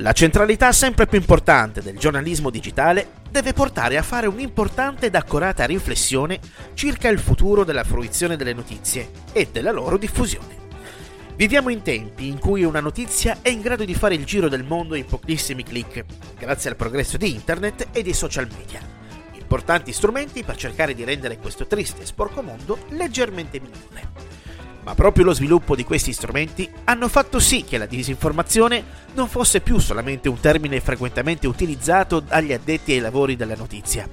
La centralità sempre più importante del giornalismo digitale deve portare a fare un'importante ed accurata riflessione circa il futuro della fruizione delle notizie e della loro diffusione. Viviamo in tempi in cui una notizia è in grado di fare il giro del mondo in pochissimi clic, grazie al progresso di internet e dei social media. Importanti strumenti per cercare di rendere questo triste e sporco mondo leggermente migliore. Ma proprio lo sviluppo di questi strumenti hanno fatto sì che la disinformazione non fosse più solamente un termine frequentemente utilizzato dagli addetti ai lavori della notizia.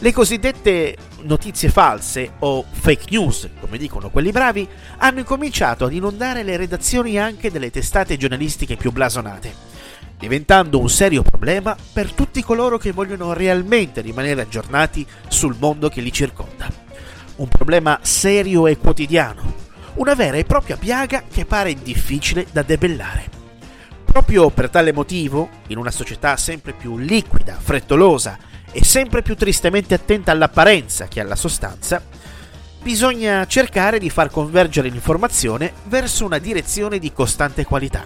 Le cosiddette notizie false o fake news, come dicono quelli bravi, hanno incominciato ad inondare le redazioni anche delle testate giornalistiche più blasonate, diventando un serio problema per tutti coloro che vogliono realmente rimanere aggiornati sul mondo che li circonda. Un problema serio e quotidiano, una vera e propria piaga che pare difficile da debellare. Proprio per tale motivo, in una società sempre più liquida, frettolosa e sempre più tristemente attenta all'apparenza che alla sostanza, bisogna cercare di far convergere l'informazione verso una direzione di costante qualità.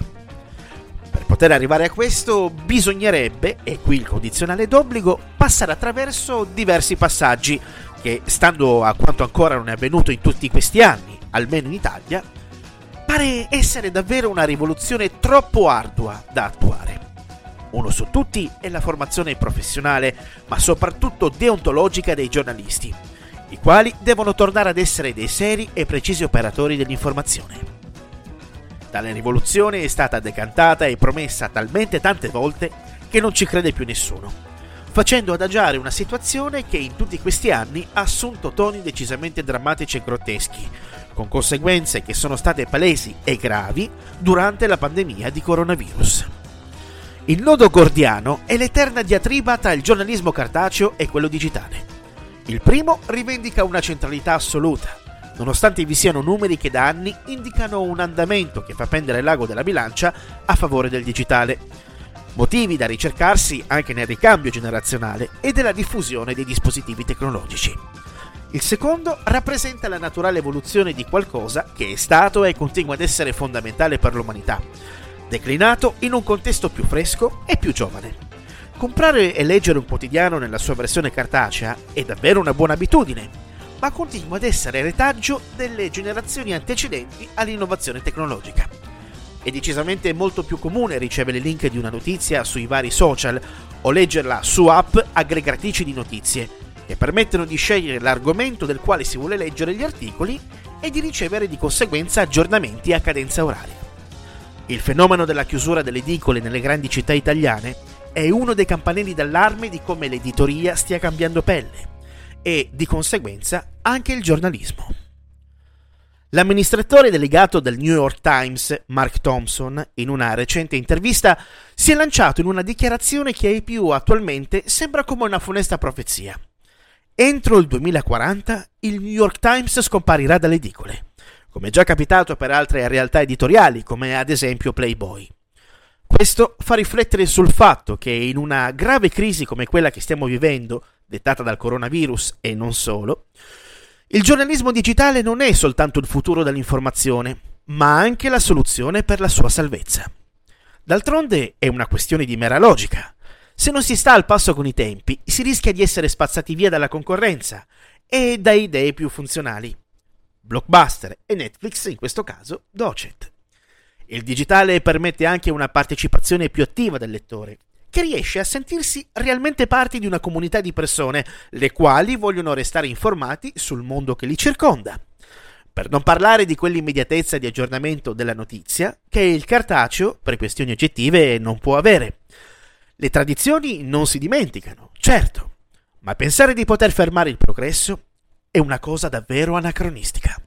Per poter arrivare a questo bisognerebbe, e qui il condizionale d'obbligo, passare attraverso diversi passaggi che, stando a quanto ancora non è avvenuto in tutti questi anni, almeno in Italia, pare essere davvero una rivoluzione troppo ardua da attuare. Uno su tutti è la formazione professionale, ma soprattutto deontologica dei giornalisti, i quali devono tornare ad essere dei seri e precisi operatori dell'informazione. Tale rivoluzione è stata decantata e promessa talmente tante volte che non ci crede più nessuno, facendo adagiare una situazione che in tutti questi anni ha assunto toni decisamente drammatici e grotteschi, con conseguenze che sono state palesi e gravi durante la pandemia di coronavirus. Il nodo gordiano è l'eterna diatriba tra il giornalismo cartaceo e quello digitale. Il primo rivendica una centralità assoluta, nonostante vi siano numeri che da anni indicano un andamento che fa pendere l'ago della bilancia a favore del digitale. Motivi da ricercarsi anche nel ricambio generazionale e della diffusione dei dispositivi tecnologici. Il secondo rappresenta la naturale evoluzione di qualcosa che è stato e continua ad essere fondamentale per l'umanità, declinato in un contesto più fresco e più giovane. Comprare e leggere un quotidiano nella sua versione cartacea è davvero una buona abitudine, ma continua ad essere retaggio delle generazioni antecedenti all'innovazione tecnologica. È decisamente molto più comune ricevere link di una notizia sui vari social o leggerla su app aggregatrici di notizie, che permettono di scegliere l'argomento del quale si vuole leggere gli articoli e di ricevere di conseguenza aggiornamenti a cadenza oraria. Il fenomeno della chiusura delle edicole nelle grandi città italiane è uno dei campanelli d'allarme di come l'editoria stia cambiando pelle e, di conseguenza, anche il giornalismo. L'amministratore delegato del New York Times, Mark Thompson, in una recente intervista, si è lanciato in una dichiarazione che ai più attualmente sembra come una funesta profezia. Entro il 2040 il New York Times scomparirà dalle edicole, come già capitato per altre realtà editoriali, come ad esempio Playboy. Questo fa riflettere sul fatto che in una grave crisi come quella che stiamo vivendo, dettata dal coronavirus e non solo, il giornalismo digitale non è soltanto il futuro dell'informazione, ma anche la soluzione per la sua salvezza. D'altronde è una questione di mera logica. Se non si sta al passo con i tempi, si rischia di essere spazzati via dalla concorrenza e da idee più funzionali. Blockbuster e Netflix, in questo caso, Docet. Il digitale permette anche una partecipazione più attiva del lettore, che riesce a sentirsi realmente parte di una comunità di persone, le quali vogliono restare informati sul mondo che li circonda. Per non parlare di quell'immediatezza di aggiornamento della notizia che il cartaceo, per questioni oggettive, non può avere. Le tradizioni non si dimenticano, certo, ma pensare di poter fermare il progresso è una cosa davvero anacronistica.